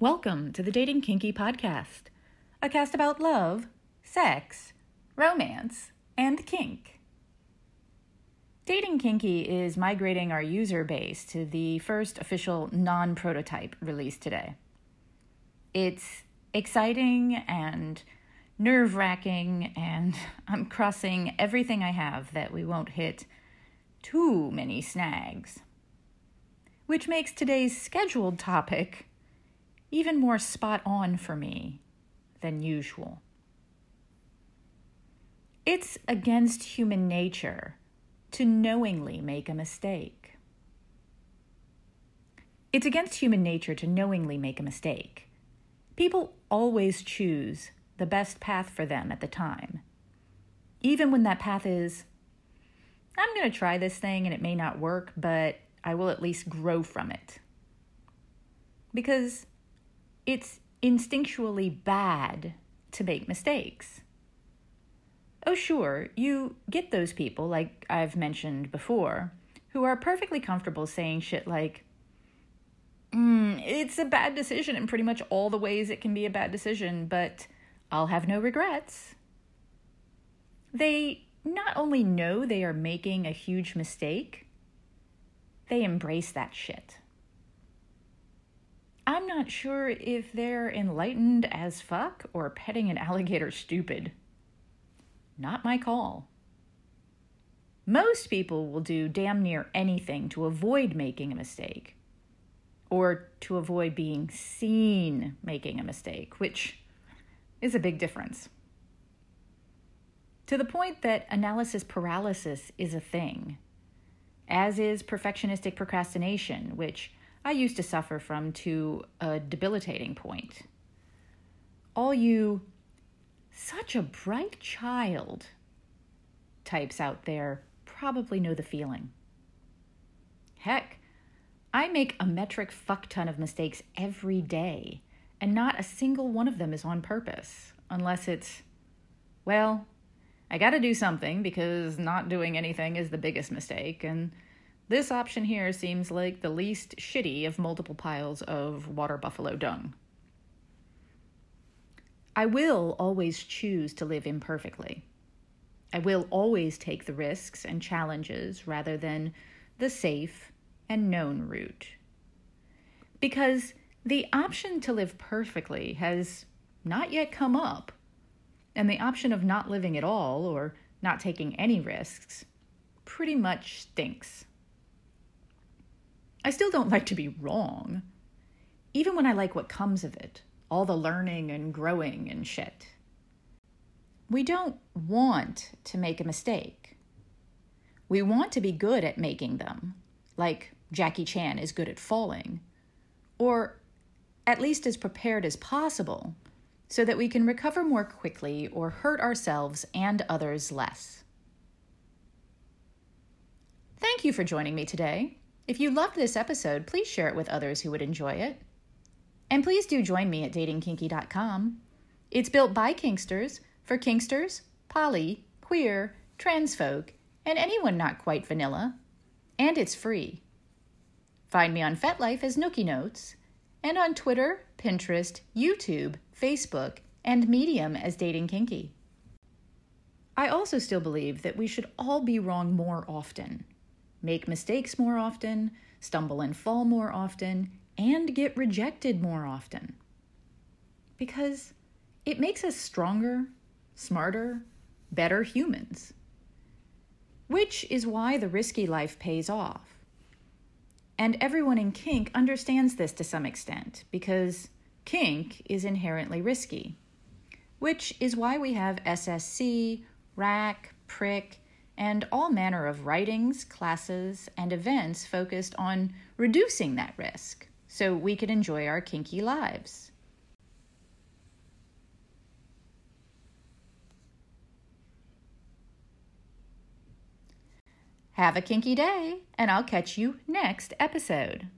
Welcome to the Dating Kinky podcast, a cast about love, sex, romance, and kink. Dating Kinky is migrating our user base to the first official non prototype released today. It's exciting and nerve wracking, and I'm crossing everything I have that we won't hit too many snags. Which makes today's scheduled topic even more spot on for me than usual. It's against human nature to knowingly make a mistake. It's against human nature to knowingly make a mistake. People always choose the best path for them at the time, even when that path is, I'm going to try this thing and it may not work, but I will at least grow from it. Because it's instinctually bad to make mistakes. Oh, sure, you get those people, like I've mentioned before, who are perfectly comfortable saying shit like, mm, it's a bad decision in pretty much all the ways it can be a bad decision, but I'll have no regrets. They not only know they are making a huge mistake, they embrace that shit. I'm not sure if they're enlightened as fuck or petting an alligator stupid. Not my call. Most people will do damn near anything to avoid making a mistake or to avoid being seen making a mistake, which is a big difference. To the point that analysis paralysis is a thing, as is perfectionistic procrastination, which I used to suffer from to a debilitating point. All you such a bright child types out there probably know the feeling. Heck, I make a metric fuck ton of mistakes every day, and not a single one of them is on purpose, unless it's, well, I gotta do something because not doing anything is the biggest mistake, and this option here seems like the least shitty of multiple piles of water buffalo dung. I will always choose to live imperfectly. I will always take the risks and challenges rather than the safe and known route. Because the option to live perfectly has not yet come up, and the option of not living at all or not taking any risks pretty much stinks. I still don't like to be wrong, even when I like what comes of it, all the learning and growing and shit. We don't want to make a mistake. We want to be good at making them, like Jackie Chan is good at falling, or at least as prepared as possible so that we can recover more quickly or hurt ourselves and others less. Thank you for joining me today. If you loved this episode, please share it with others who would enjoy it. And please do join me at datingkinky.com. It's built by Kinksters for Kinksters, poly, queer, trans folk, and anyone not quite vanilla. And it's free. Find me on FetLife as Nookie Notes, and on Twitter, Pinterest, YouTube, Facebook, and Medium as Dating Kinky. I also still believe that we should all be wrong more often make mistakes more often, stumble and fall more often, and get rejected more often. Because it makes us stronger, smarter, better humans. Which is why the risky life pays off. And everyone in kink understands this to some extent because kink is inherently risky. Which is why we have SSC, RACK, PRICK, and all manner of writings, classes, and events focused on reducing that risk so we could enjoy our kinky lives. Have a kinky day, and I'll catch you next episode.